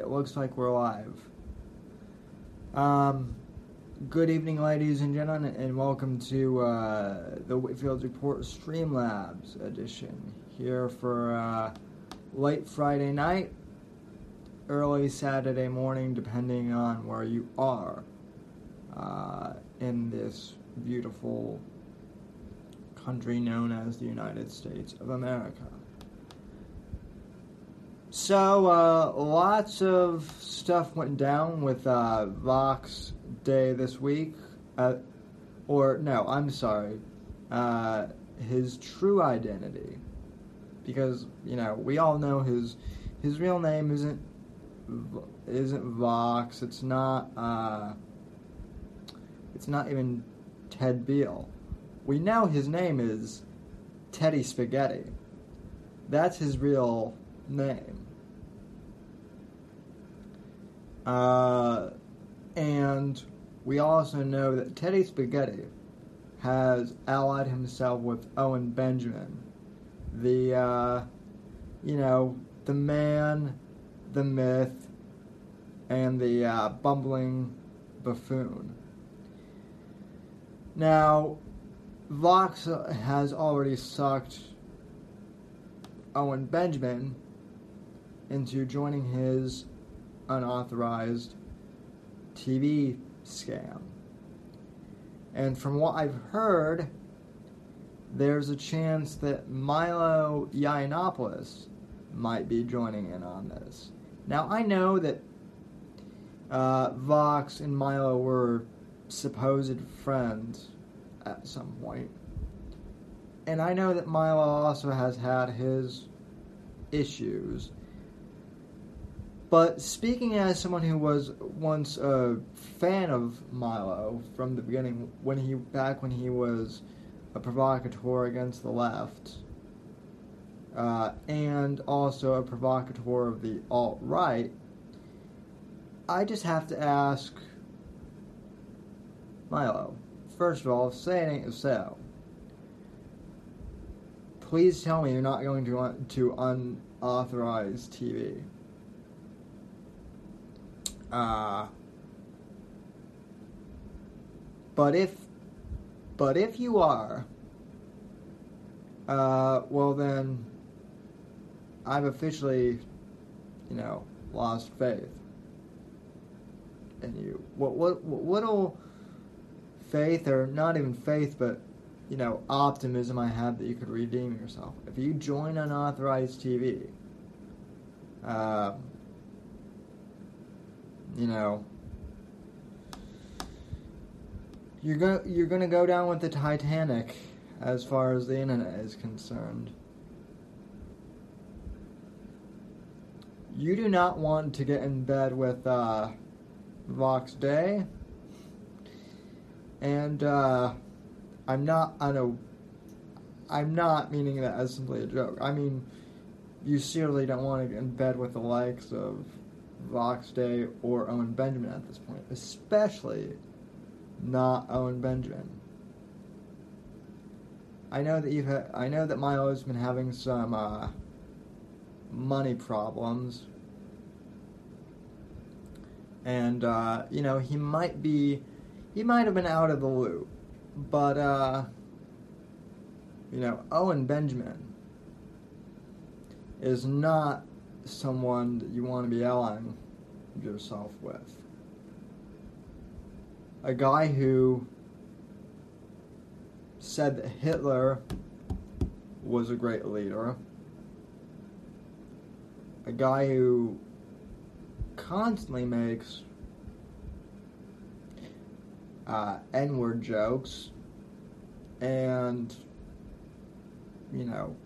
It looks like we're live. Um, good evening, ladies and gentlemen, and welcome to uh, the Whitfield Report Streamlabs edition. Here for uh, late Friday night, early Saturday morning, depending on where you are uh, in this beautiful country known as the United States of America. So, uh, lots of stuff went down with uh, Vox Day this week. Uh, or, no, I'm sorry. Uh, his true identity. Because, you know, we all know his his real name isn't isn't Vox. It's not uh, it's not even Ted Beale. We know his name is Teddy Spaghetti. That's his real name. Uh, and we also know that Teddy Spaghetti has allied himself with Owen Benjamin, the, uh, you know, the man, the myth, and the uh, bumbling buffoon. Now, Vox has already sucked Owen Benjamin into joining his unauthorized TV scam. And from what I've heard, there's a chance that Milo Yiannopoulos might be joining in on this. Now, I know that uh, Vox and Milo were supposed friends at some point. And I know that Milo also has had his issues. But speaking as someone who was once a fan of Milo from the beginning, when he back when he was a provocateur against the left, uh, and also a provocateur of the alt right, I just have to ask Milo. First of all, say it ain't so. Please tell me you're not going to to unauthorized TV. Uh, but if, but if you are, uh, well then, I've officially, you know, lost faith in you. What what what'll faith or not even faith, but you know, optimism I have that you could redeem yourself. If you join unauthorized TV, uh, you know, you're gonna you're gonna go down with the Titanic as far as the internet is concerned. You do not want to get in bed with uh, Vox Day and uh, I'm not I know I'm not meaning that as simply a joke. I mean you seriously don't want to get in bed with the likes of Vox Day or Owen Benjamin at this point, especially not Owen Benjamin. I know that you've ha- I know that Milo's been having some uh, money problems, and uh, you know he might be he might have been out of the loop. But, uh, you know, Owen Benjamin is not someone that you want to be allying yourself with. A guy who said that Hitler was a great leader. A guy who constantly makes uh, N word jokes and, you know,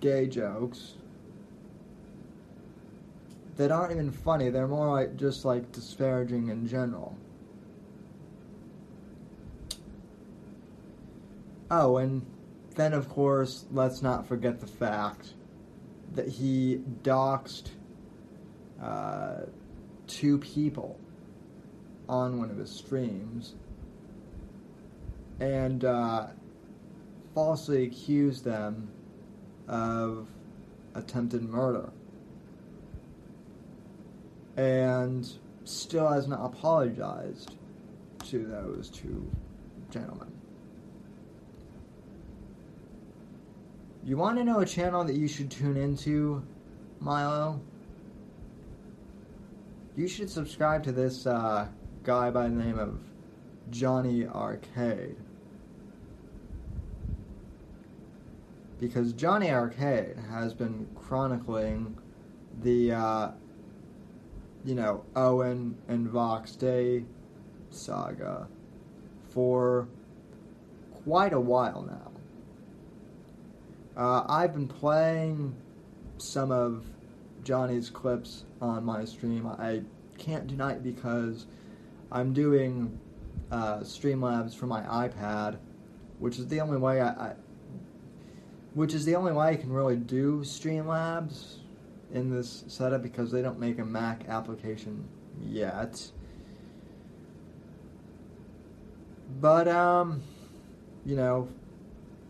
gay jokes that aren't even funny. They're more like just like disparaging in general. Oh, and then of course, let's not forget the fact that he doxed uh, two people on one of his streams and uh, falsely accused them of attempted murder. And still has not apologized to those two gentlemen. You want to know a channel that you should tune into, Milo? You should subscribe to this uh, guy by the name of Johnny Arcade. Because Johnny Arcade has been chronicling the, uh, you know, Owen and Vox Day saga for quite a while now. Uh, I've been playing some of Johnny's clips on my stream. I can't tonight because I'm doing uh, Streamlabs for my iPad, which is the only way I, I, which is the only way I can really do Streamlabs in this setup because they don't make a Mac application yet. But um, you know,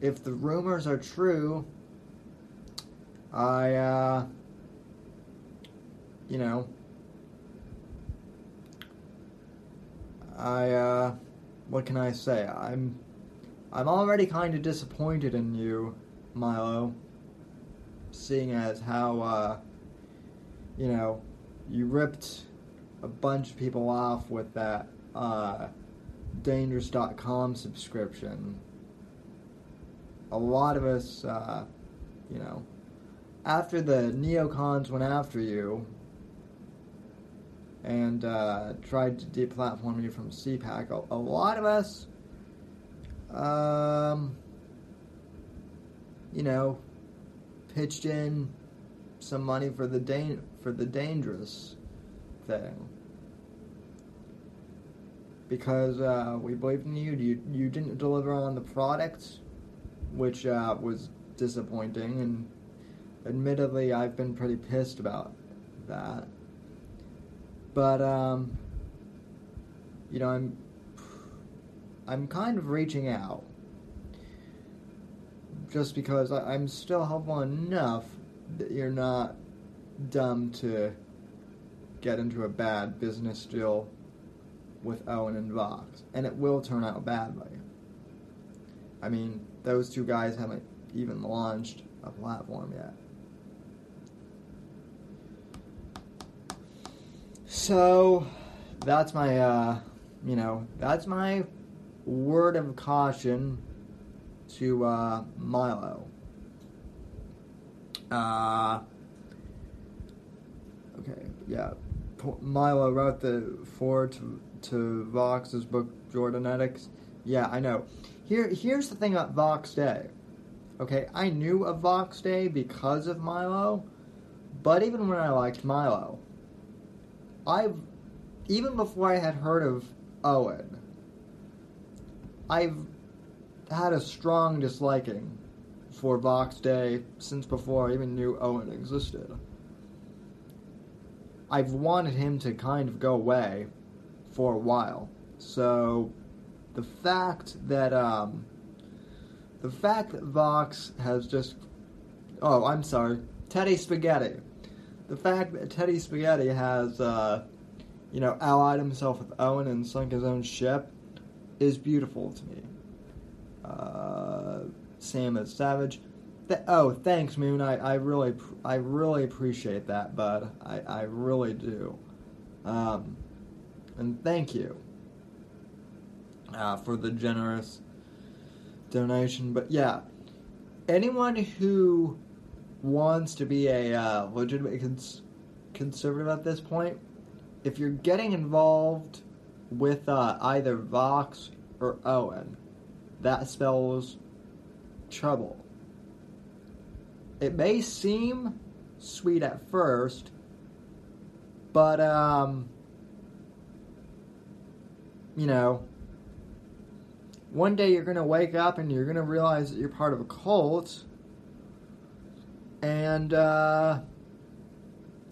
if the rumors are true, I uh, you know, I uh, what can I say? I'm I'm already kind of disappointed in you, Milo. Seeing as how uh, you know you ripped a bunch of people off with that uh, dangerous.com subscription. A lot of us, uh, you know, after the neocons went after you and uh, tried to deplatform you from CPAC, a, a lot of us, um, you know, pitched in some money for the dan- for the dangerous thing because uh, we believed in you. You you didn't deliver on the product, which uh, was disappointing, and admittedly, I've been pretty pissed about that. But um, you know, I'm I'm kind of reaching out just because I, I'm still hopeful enough that you're not dumb to get into a bad business deal with Owen and Vox, and it will turn out badly. I mean, those two guys haven't even launched a platform yet. So, that's my, uh, you know, that's my word of caution to uh, Milo. Uh, okay, yeah. Milo wrote the four to to Vox's book Jordanetics. Yeah, I know. Here, here's the thing about Vox Day. Okay, I knew of Vox Day because of Milo, but even when I liked Milo, I've even before I had heard of Owen, I've had a strong disliking for Vox Day since before I even knew Owen existed. I've wanted him to kind of go away for a while. So the fact that um, the fact that Vox has just oh I'm sorry Teddy Spaghetti, the fact that Teddy Spaghetti has uh, you know allied himself with Owen and sunk his own ship is beautiful to me. Uh, Sam is savage. Th- oh, thanks, Moon. I, I really I really appreciate that, bud. I, I really do. Um, and thank you uh, for the generous donation. But yeah, anyone who wants to be a uh, legitimate cons- conservative at this point, if you're getting involved with uh, either Vox or Owen, that spells trouble. It may seem sweet at first, but um, you know, one day you're to wake up and you're to realize that you're part of a cult, and uh,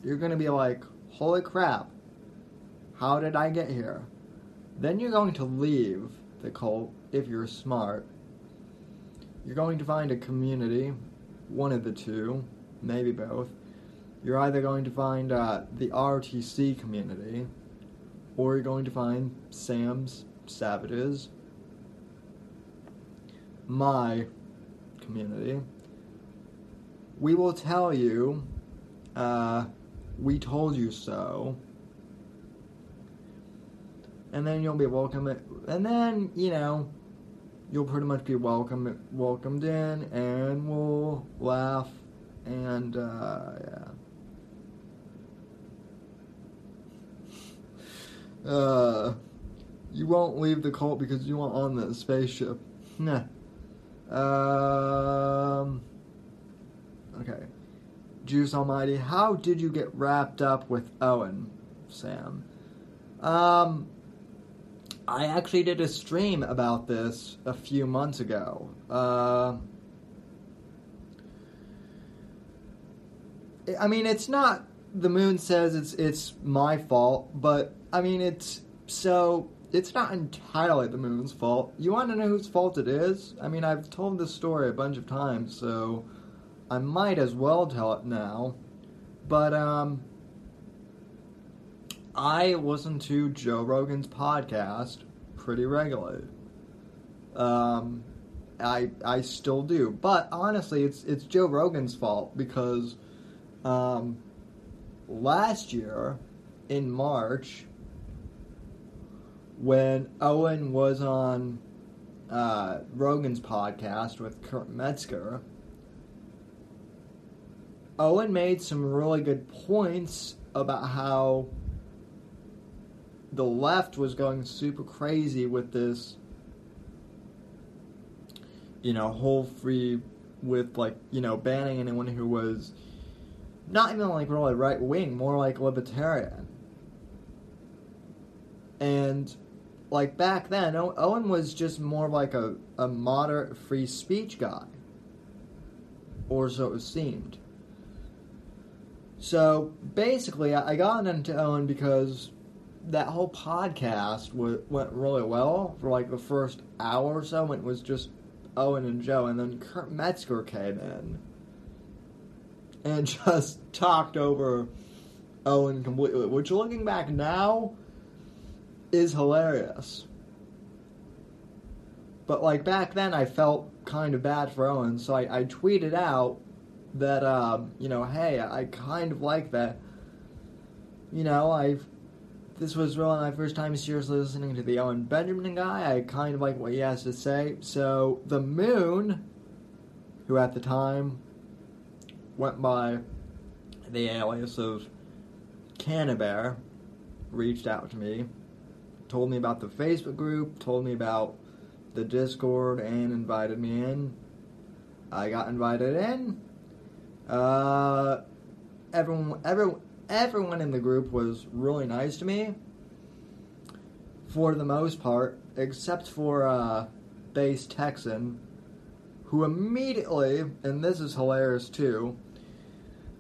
you're to be like, holy crap, how did I get here? Then you're going to leave the cult if you're smart. You're going to find a community, one of the two, maybe both. You're either going to find uh, the RTC community, or you're going to find Sam's Savages, my community. We will tell you, uh, we told you so. And then you'll be welcome, and then, you know, you'll pretty much be welcome welcomed in, and we'll laugh, and uh, yeah. Uh, you won't leave the cult because you want on the spaceship. Nah. Um. Okay. Juice Almighty, how did you get wrapped up with Owen, Sam? Um, I actually did a stream about this a few months ago. Uh, I mean, it's not. The moon says it's it's my fault, but I mean, it's so it's not entirely the moon's fault. You want to know whose fault it is? I mean, I've told this story a bunch of times, so I might as well tell it now. But um, I listen to Joe Rogan's podcast pretty regularly. Um, I I still do, but honestly, it's it's Joe Rogan's fault because um, last year in March when Owen was on uh, Rogan's podcast with Kurt Metzger. Owen made some really good points about how the left was going super crazy with this, you know, whole free with like, you know, banning anyone who was not even like really right wing, more like libertarian. And like back then, Owen was just more like a, a moderate free speech guy. Or so it seemed. So basically, I got into Owen because that whole podcast w- went really well for like the first hour or so when it was just Owen and Joe, and then Kurt Metzger came in and just talked over Owen completely. Which, looking back now, is hilarious. But like back then, I felt kind of bad for Owen, so I, I tweeted out that um, you know, hey, I kind of like that. You know, I've this was really my first time seriously listening to the Owen Benjamin guy. I kind of like what he has to say. So the Moon, who at the time went by the alias of Cannabear, reached out to me told me about the Facebook group, told me about the Discord, and invited me in. I got invited in. Uh, everyone, everyone, everyone in the group was really nice to me. For the most part, except for uh, Base Texan, who immediately, and this is hilarious too,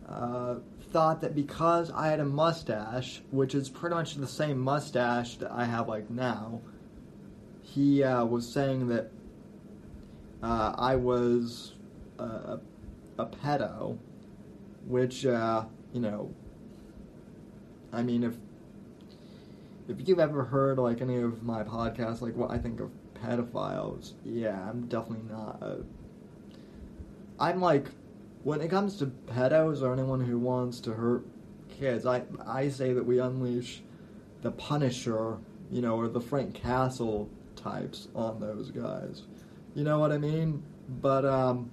uh, thought that because I had a mustache, which is pretty much the same mustache that I have like now, he uh, was saying that uh, I was a, a pedo, which uh, you know, I mean, if if you've ever heard like any of my podcasts, like what I think of pedophiles, yeah, I'm definitely not. A, I'm like when it comes to pedos or anyone who wants to hurt kids, I I say that we unleash the Punisher, you know, or the Frank Castle types on those guys. You know what I mean? But um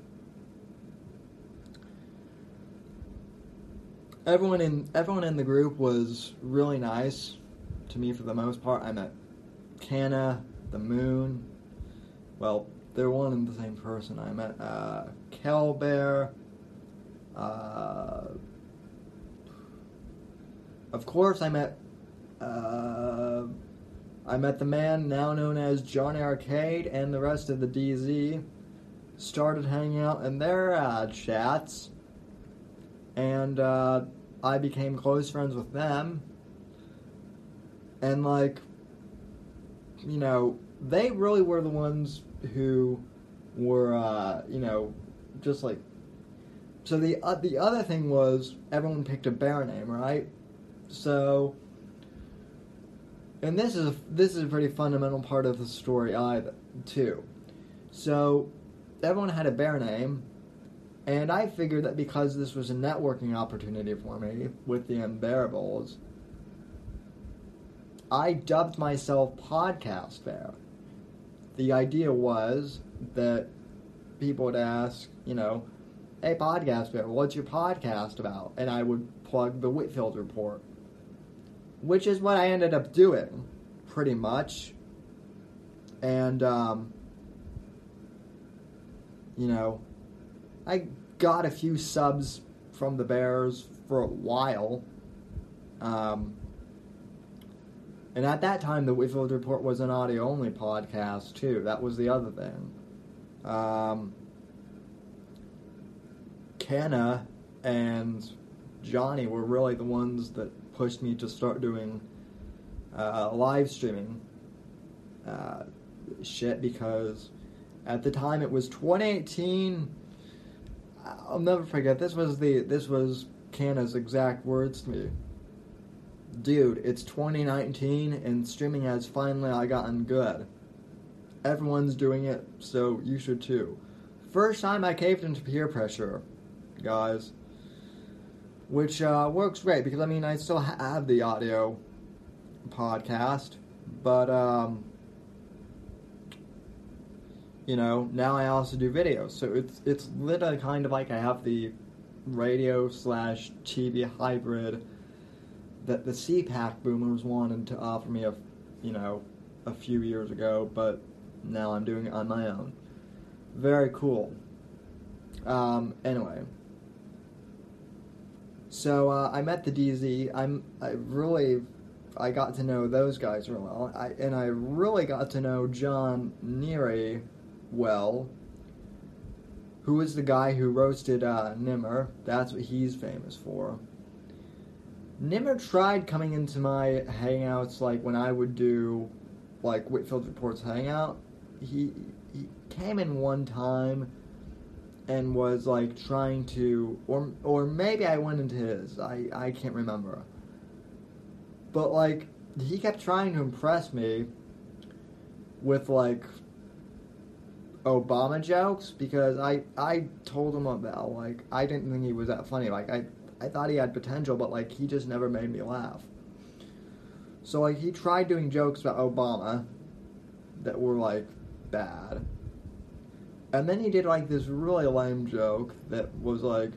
everyone in everyone in the group was really nice to me for the most part. I met Canna, the Moon. Well, they're one and the same person. I met uh, Kel Bear, uh, of course, I met uh, I met the man now known as John Arcade and the rest of the DZ. Started hanging out in their uh, chats, and uh, I became close friends with them. And like, you know, they really were the ones who were, uh, you know, just like so the uh, the other thing was everyone picked a bear name, right? So, and this is this is a pretty fundamental part of the story, either too. So, everyone had a bear name, and I figured that because this was a networking opportunity for me with the Unbearables, I dubbed myself Podcast Bear. The idea was that people would ask, you know, hey, Podcast Bear, what's your podcast about? And I would plug the Whitfield Report, which is what I ended up doing, pretty much. And, um, you know, I got a few subs from the Bears for a while. Um, and at that time, the Whitfield Report was an audio only podcast, too. That was the other thing. Um, Kenna and Johnny were really the ones that pushed me to start doing uh, live streaming uh, shit because at the time it was 2018. I'll never forget. This was the this was Kenna's exact words to me. Dude, it's 2019 and streaming has finally gotten good. Everyone's doing it, so you should too. First time I caved into peer pressure, guys. Which uh, works great because I mean I still have the audio podcast, but um, you know now I also do videos, so it's it's literally kind of like I have the radio slash TV hybrid that the CPAC boomers wanted to offer me a you know a few years ago, but now I'm doing it on my own. Very cool. Um, anyway, so uh, I met the DZ. I'm I really I got to know those guys real well. I, and I really got to know John Neary well, who is the guy who roasted uh, Nimmer. That's what he's famous for. Nimmer tried coming into my hangouts like when I would do like Whitfield Reports Hangout. He he came in one time and was like trying to or or maybe I went into his. I I can't remember. But like he kept trying to impress me with like Obama jokes because I I told him about like I didn't think he was that funny. Like I I thought he had potential, but like he just never made me laugh. So like he tried doing jokes about Obama that were like bad. And then he did like this really lame joke that was like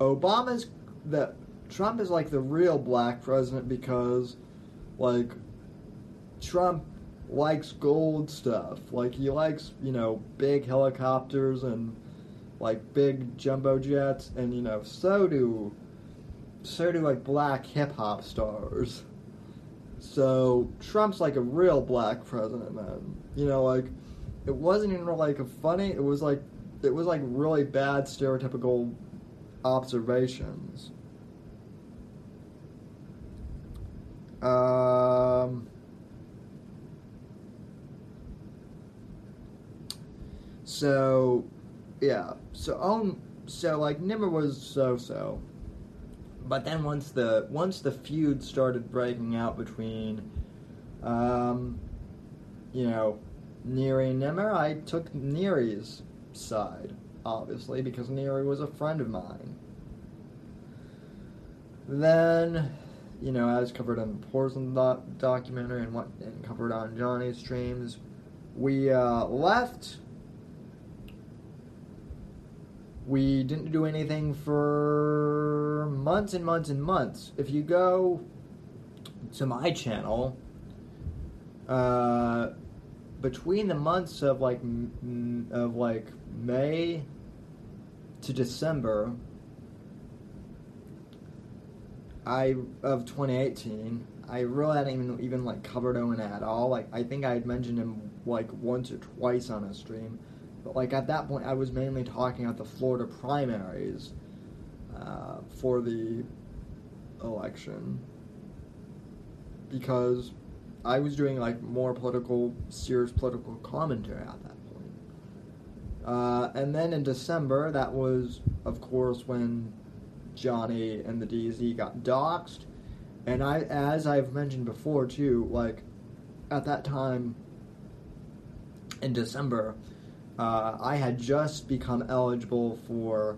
Obama's that Trump is like the real black president because like Trump likes gold stuff. Like he likes, you know, big helicopters and like big jumbo jets and you know, so do so do like black hip hop stars. So Trump's like a real black president, man. You know, like it wasn't even like a funny. It was like it was like really bad stereotypical observations. Um. So, yeah. So on. So like Nimmer was so so. But then once the once the feud started breaking out between, um, you know, Neary and Nimmer, I took Neary's side, obviously, because Neary was a friend of mine. Then, you know, as covered on the Porcelain doc- documentary and what and covered on Johnny's streams, we uh, left. We didn't do anything for months and months and months. If you go to my channel, uh, between the months of like m- of like May to December, I of 2018, I really hadn't even even like covered Owen at all. Like I think I had mentioned him like once or twice on a stream, but like at that point I was mainly talking about the Florida primaries uh, for the election because I was doing like more political, serious political commentary at that point. Uh, and then in December, that was, of course, when Johnny and the DZ got doxxed. And I, as I've mentioned before too, like at that time in December, uh, I had just become eligible for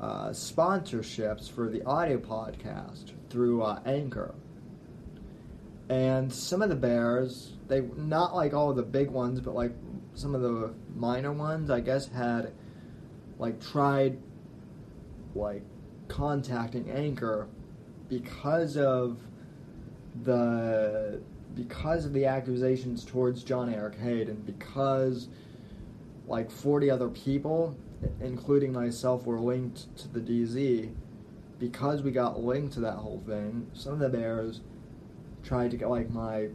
uh, sponsorships for the audio podcast through uh, Anchor. And some of the bears, they not like all the big ones, but like some of the minor ones, I guess, had like tried like contacting Anchor because of the because of the accusations towards Jon Arcade and because like 40 other people including myself were linked to the DZ because we got linked to that whole thing some of the bears tried to get like my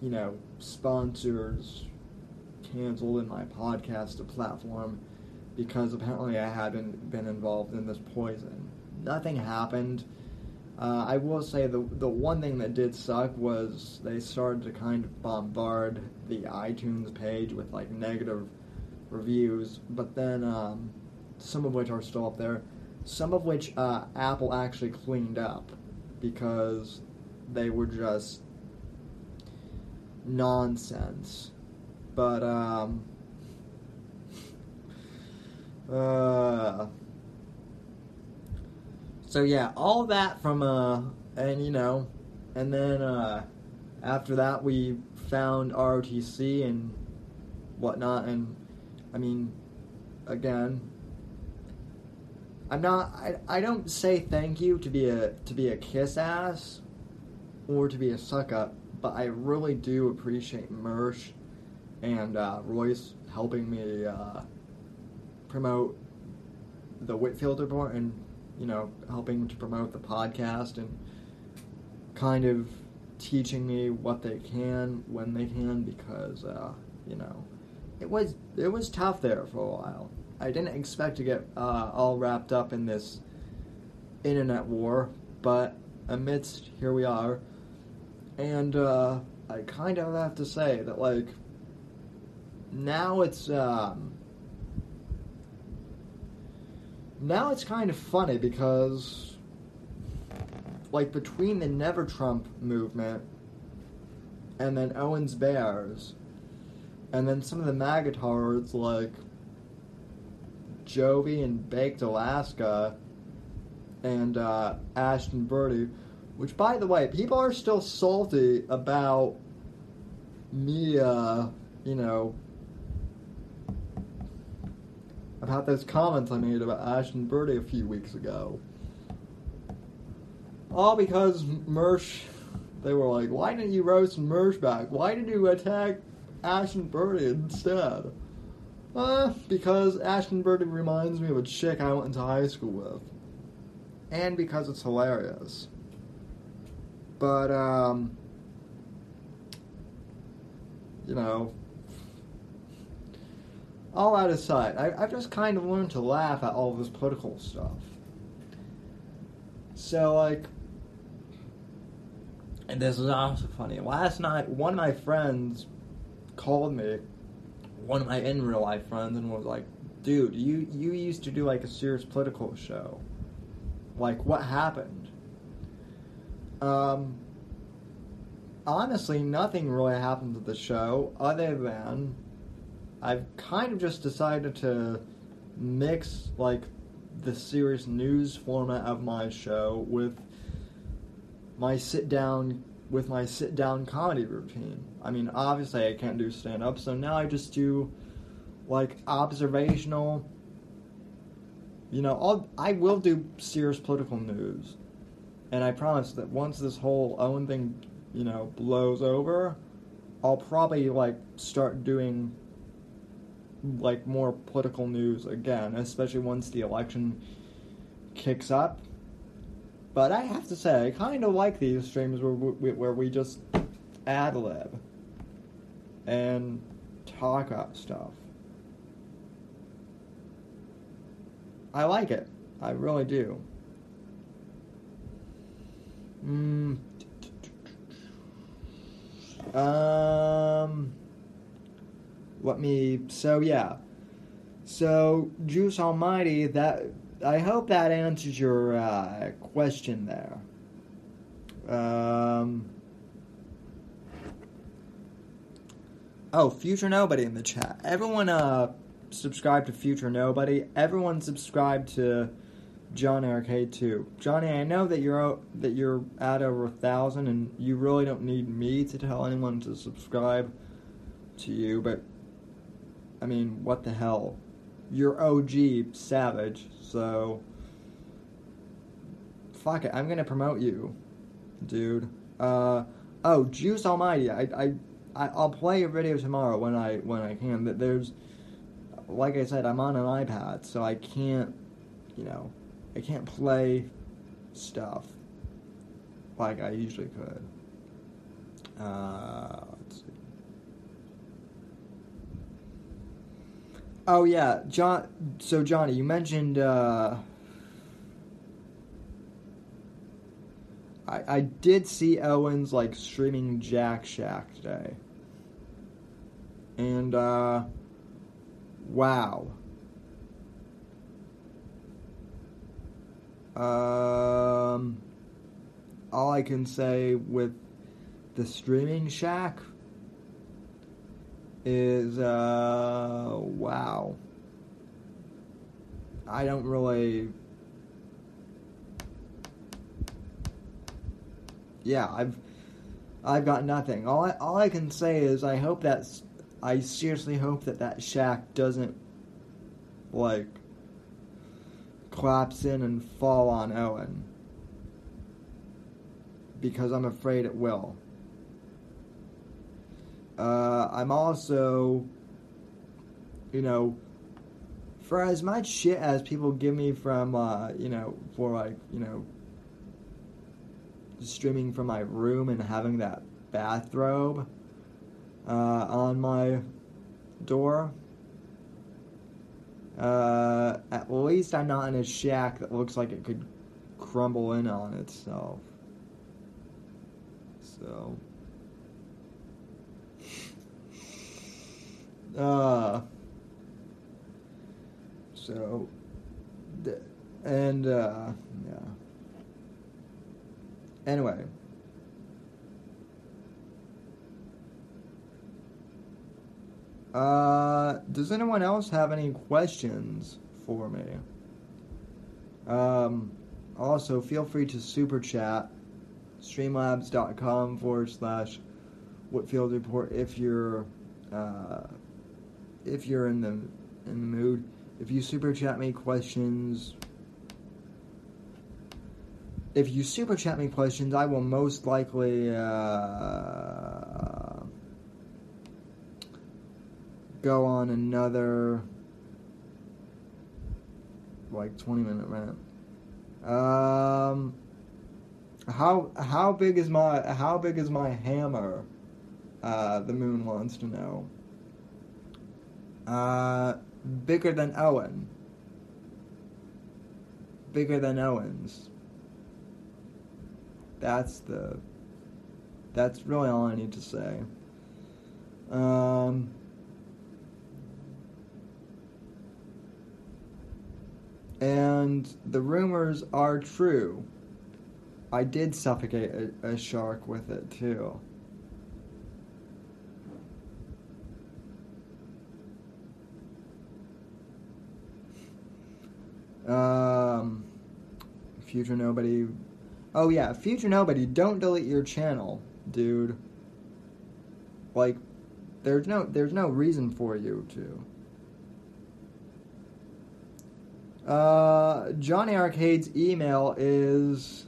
you know sponsors canceled in my podcast platform because apparently I hadn't been involved in this poison. Nothing happened. Uh, I will say the the one thing that did suck was they started to kind of bombard the iTunes page with like negative reviews, but then um, some of which are still up there, some of which uh, Apple actually cleaned up because they were just nonsense. But um, uh, so yeah, all that from uh, and you know, and then uh, after that we found ROTC and whatnot, and I mean, again, I'm not. I, I don't say thank you to be a to be a kiss ass or to be a suck up, but I really do appreciate Mersh and uh, Royce helping me uh, promote the Whitfield report and you know helping to promote the podcast and kind of teaching me what they can when they can because uh, you know it was it was tough there for a while. I didn't expect to get uh, all wrapped up in this internet war, but amidst here we are, and uh, I kind of have to say that like now it's um, now it's kind of funny because like between the Never Trump movement and then Owens Bears and then some of the magatards like Jovi and Baked Alaska and uh, Ashton Birdie, which by the way, people are still salty about me, uh, you know, about those comments I made about Ashton Birdie a few weeks ago. All because Mersh, they were like, why didn't you roast Mersh back? Why did you attack Ashton Birdie instead? Uh, because Ashton Birdie reminds me of a chick I went into high school with. And because it's hilarious. But, um, you know, all that aside, I, I've just kind of learned to laugh at all this political stuff. So, like, and this is also funny. Last night, one of my friends called me, one of my in real life friends, and was like, "Dude, you you used to do like a serious political show. Like, what happened?" Um, honestly, nothing really happened to the show other than I've kind of just decided to mix like the serious news format of my show with my sit down with my sit down comedy routine. I mean, obviously I can't do stand up, so now I just do like observational you know, I'll, I will do serious political news. And I promise that once this whole Owen thing, you know, blows over, I'll probably like start doing like more political news again, especially once the election kicks up. But I have to say, I kind of like these streams where we, where we just ad lib and talk up stuff. I like it. I really do. Mm. Um let me. So yeah. So, Juice Almighty, that I hope that answers your uh, question there. Um, oh, Future Nobody in the chat. Everyone uh, subscribe to Future Nobody. Everyone subscribe to Johnny Arcade too. Johnny, I know that you're that you're at over a thousand, and you really don't need me to tell anyone to subscribe to you. But I mean, what the hell? You're OG Savage, so fuck it. I'm gonna promote you, dude. Uh, oh, Juice Almighty. I I I'll play your video tomorrow when I when I can. But there's, like I said, I'm on an iPad, so I can't, you know, I can't play stuff like I usually could. Uh, let's see. Oh yeah, John. So Johnny, you mentioned. Uh, I I did see Owens like streaming Jack Shack today, and uh, wow. Um, all I can say with the streaming shack is uh wow. I don't really Yeah, I've I've got nothing. All I all I can say is I hope that's I seriously hope that that shack doesn't like collapse in and fall on Owen because I'm afraid it will. Uh, I'm also, you know, for as much shit as people give me from, uh, you know, for like, you know, streaming from my room and having that bathrobe uh, on my door. Uh, at least I'm not in a shack that looks like it could crumble in on itself. So. Uh. So. And, uh, yeah. Anyway. Uh, does anyone else have any questions for me? Um, also, feel free to super chat streamlabs.com forward slash Whitfield Report if you're uh, if you're in the in the mood. If you super chat me questions, if you super chat me questions, I will most likely uh, go on another like twenty minute rant. Um, how how big is my how big is my hammer? Uh, the moon wants to know. Uh, bigger than Owen. Bigger than Owens. That's the. That's really all I need to say. Um. And the rumors are true. I did suffocate a, a shark with it too. Um, future nobody. Oh yeah, future nobody. Don't delete your channel, dude. Like, there's no there's no reason for you to. Uh, Johnny Arcade's email is.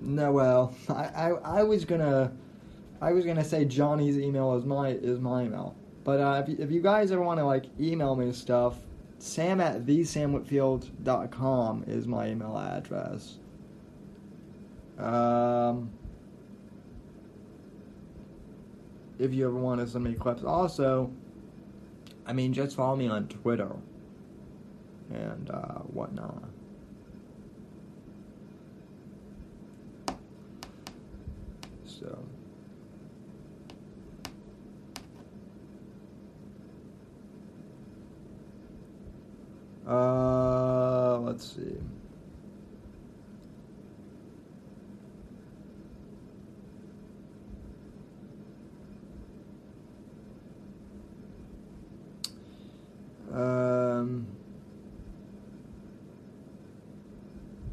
No, well, I, I, I was gonna, I was gonna say Johnny's email is my is my email, but uh, if, you, if you guys ever want to like email me stuff, Sam at thesamwhitfield.com is my email address. Um, if you ever want to send me clips, also, I mean, just follow me on Twitter and uh, whatnot. So. Let's see. Um.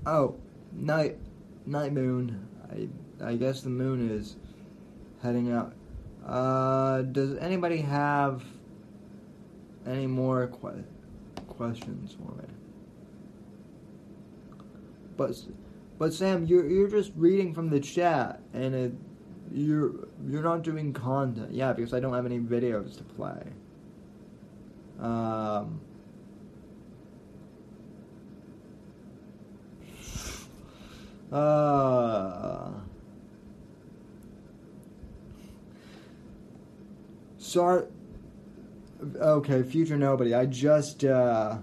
Oh, night, night moon. I I guess the moon is heading out. Uh, does anybody have any more que- questions for me? But but Sam, you're you're just reading from the chat, and it you're you're not doing content. Yeah, because I don't have any videos to play. Um. Uh, sorry. Okay, future nobody. I just uh,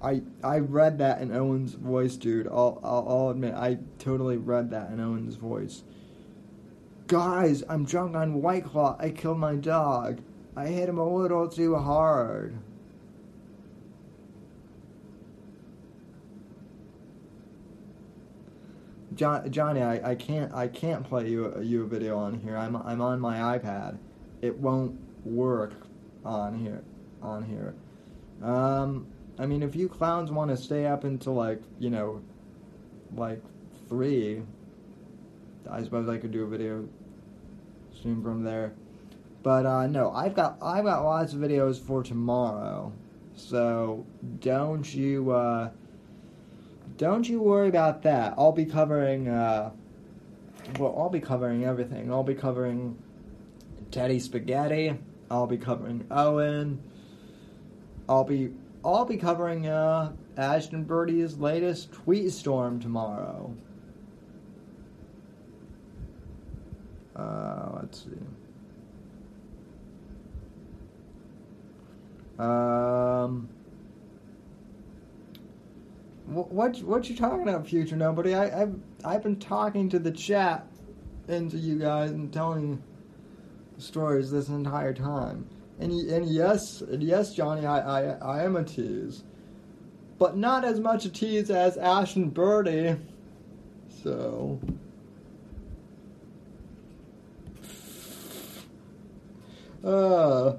I I read that in Owen's voice, dude. I'll, I'll I'll admit I totally read that in Owen's voice. Guys, I'm drunk on White Claw. I killed my dog. I hit him a little too hard. John, Johnny, I, I can't I can't play you a, you a video on here. I'm I'm on my iPad. It won't work on here on here. Um, I mean, if you clowns want to stay up until like you know, like three, I suppose I could do a video stream from there. But uh, no, I've got I've got lots of videos for tomorrow, so don't you uh, don't you worry about that. I'll be covering uh, well, I'll be covering everything. I'll be covering Teddy Spaghetti. I'll be covering Owen. I'll be I'll be covering uh, Ashton Birdie's latest tweet storm tomorrow. Uh, let's see. Um, what what you talking about, future nobody? I I've I've been talking to the chat and to you guys and telling stories this entire time. And and yes, and yes, Johnny, I, I I am a tease, but not as much a tease as Ashton Birdie. So. Uh,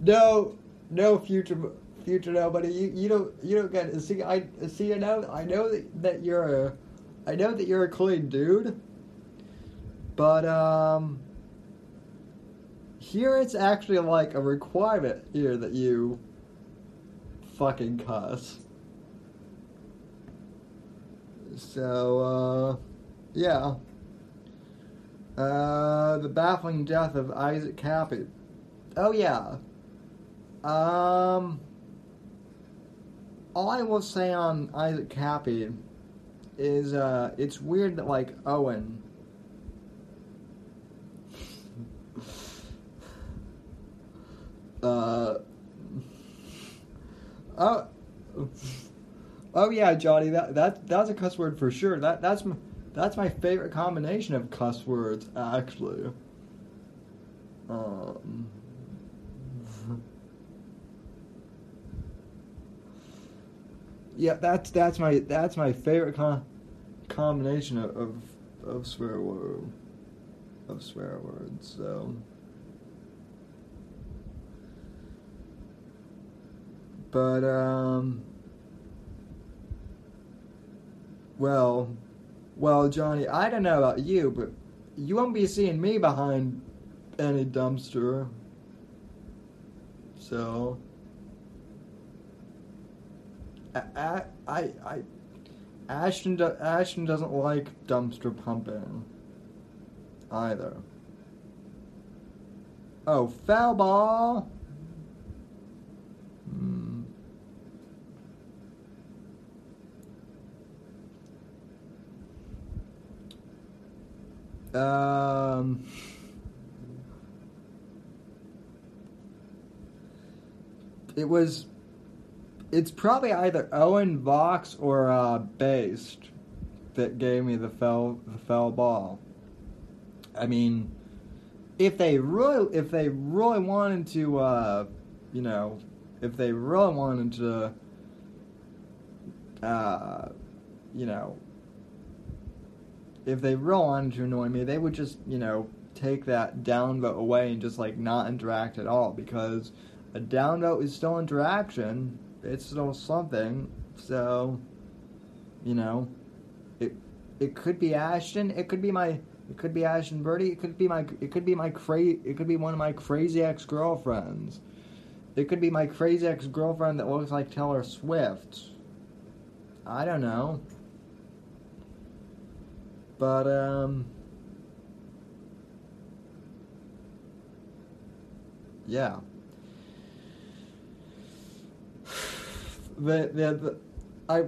no, no future, future nobody. You, you don't, you don't get. See, I see. I know, I know that, that you're a, I know that you're a clean dude. But um, here it's actually like a requirement here that you fucking cuss. So uh, yeah. Uh, the baffling death of Isaac Kappy. Oh yeah. Um. All I will say on Isaac Kappy is uh, it's weird that like Owen. Uh. Oh. Oh yeah, Johnny. That that that's a cuss word for sure. That that's my. That's my favorite combination of cuss words, actually. Um, yeah, that's that's my that's my favorite con- combination of, of of swear word of swear words. So, but um, well. Well, Johnny, I don't know about you, but you won't be seeing me behind any dumpster. So, I, I, I, Ashton, Ashton doesn't like dumpster pumping either. Oh, foul ball. Um, it was. It's probably either Owen Vox or uh, Based that gave me the fell the fell ball. I mean, if they really if they really wanted to, uh, you know, if they really wanted to, uh, you know, if they really wanted to annoy me, they would just, you know, take that downvote away and just like not interact at all because a downvote is still interaction. It's still something. So, you know, it it could be Ashton. It could be my. It could be Ashton Birdie. It could be my. It could be my cra- It could be one of my crazy ex girlfriends. It could be my crazy ex girlfriend that looks like Taylor Swift. I don't know. But um. Yeah. The, the, the I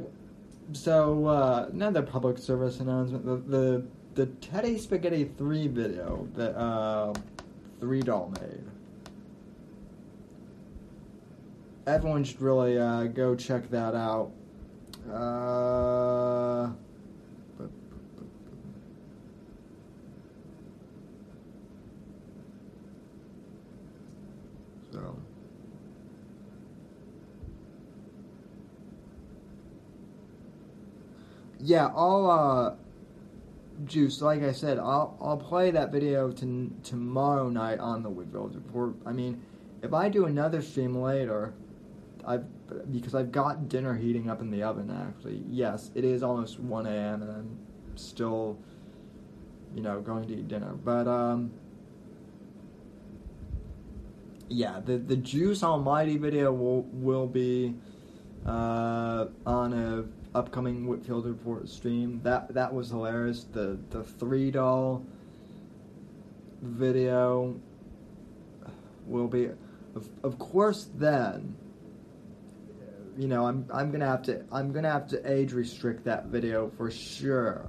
so uh, another public service announcement the the, the Teddy Spaghetti three video that uh, three doll made. Everyone should really uh, go check that out. Uh, so. Yeah, I'll uh, juice. Like I said, I'll I'll play that video to, tomorrow night on the Whitfield Report. I mean, if I do another stream later, I've because I've got dinner heating up in the oven. Actually, yes, it is almost one a.m. and I'm still, you know, going to eat dinner. But um, yeah, the the Juice Almighty video will will be uh, on a upcoming Whitfield Report stream. That that was hilarious. The the three doll video will be, of, of course. Then, you know, I'm I'm gonna have to I'm gonna have to age restrict that video for sure.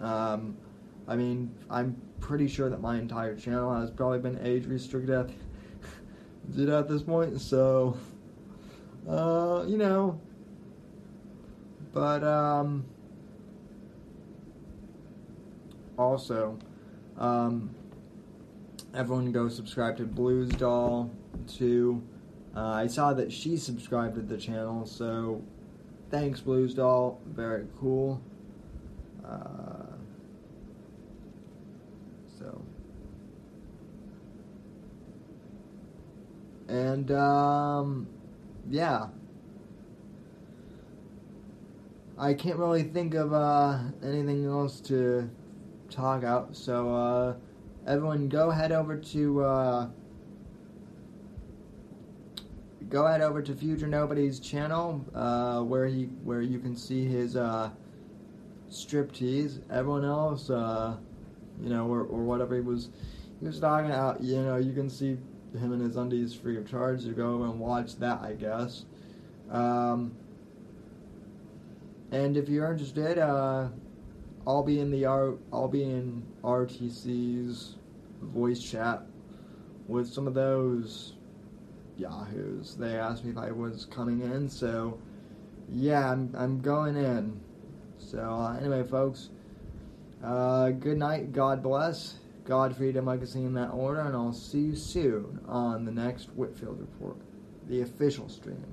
Um, I mean, I'm pretty sure that my entire channel has probably been age restricted at, at this point. So, uh, you know, but um, also, um, everyone go subscribe to Blues Doll too. Uh, I saw that she subscribed to the channel, so thanks Blues Doll. Very cool. Uh, so. And um, yeah. I can't really think of uh, anything else to talk out. So uh, everyone, go head over to uh, go head over to Future Nobody's channel uh, where he where you can see his uh, striptease. Everyone else, uh, you know, or, or whatever he was he was talking about, you know, you can see him in his undies free of charge. So go and watch that, I guess. Um, and if you're interested, uh, I'll be in the R, I'll be in RTC's voice chat with some of those yahoos. They asked me if I was coming in, so yeah, I'm I'm going in. So uh, anyway, folks, uh, good night. God bless. God, freedom, legacy in that order, and I'll see you soon on the next Whitfield report, the official stream.